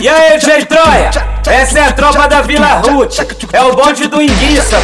E aí, Jay Troia? Essa é a tropa da Vila Ruth. É o bonde do Inguiça.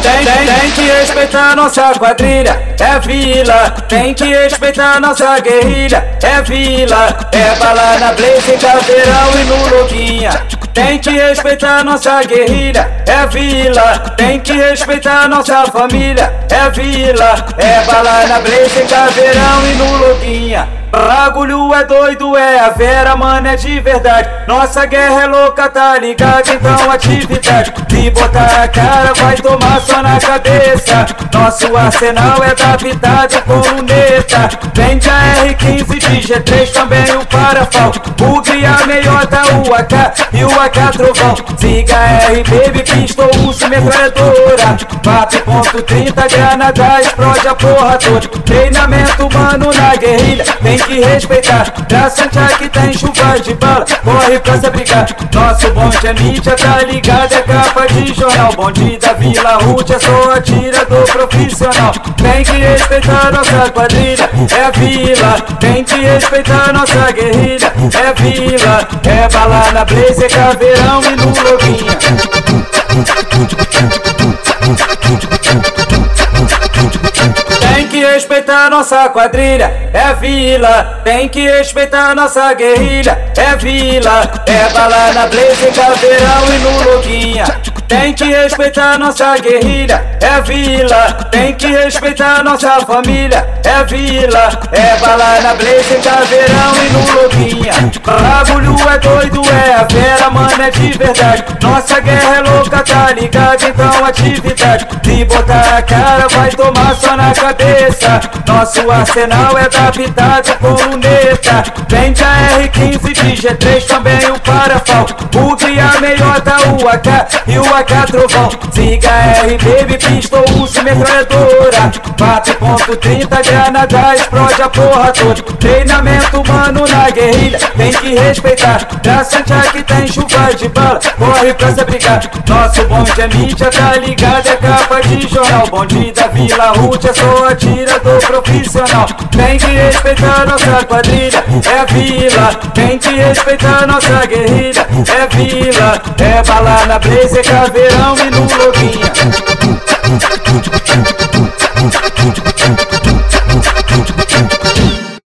Tem, tem, tem que respeitar nossa quadrilha. É vila. Tem que respeitar nossa guerrilha. É vila. É bala na blaze, caveirão e no loguinha. Tem que respeitar nossa guerrilha. É vila. Tem que respeitar nossa família. É vila. É bala na blaze, caveirão e no loguinha. Bagulho é doido, é a vera, mano, é de verdade. Nossa guerra é louca, tá ligado? Então atividade. Se botar a cara, vai tomar só na cabeça. Nosso arsenal é da vidade com luneta. Vende a R15 de G3, também o parafal. O a meiota, o AK e o AK trovão. Siga R, baby, pistol, urso, metralhadora. 4.30 granada, explode a porra toda. Treinamento, mano, na guerrilha. Que respeitar. Pra Santiago que tem chuva de bala, corre pra se brigar. Nosso bonde é mídia, tá ligado? É capa de jornal. Bonde da Vila Ruth é só atirador profissional. Tem que respeitar nossa quadrilha, é vila. Tem que respeitar nossa guerrilha, é vila. É bala na blaze, é caveirão e no loguinha que respeitar nossa quadrilha, é vila. Tem que respeitar nossa guerrilha, é vila. É bala na blaze, caveirão e no loguinha. Tem que respeitar nossa guerrilha, é vila. Tem que respeitar nossa família, é vila. É bala na blaze, caveirão e no loguinha. Bagulho é doido, a fera, mano, é de verdade. Nossa guerra é louca, tá ligado? Então atividade. Se botar a cara, vai tomar só na cabeça. Nosso arsenal é da pitada com luneta. Vende a R15 de G3, também o parafal. O a meiota, o AK e o AK trovão. Siga R, baby, pistol, urso, metralhadora. 4.30 granada, explode a porra toda. Treinamento, mano, na guerrilha, tem que respeitar. Pra Santiago que tem chuva de bala, corre pra se brigar. Nosso bonde é mídia, tá ligado? É capa de jornal. Bonde da Vila Ruth é só atirador profissional. Tem que respeitar nossa quadrilha, é vila. Tem que respeitar nossa guerrilha, é vila. É bala na blaze, caveirão e no loguinha.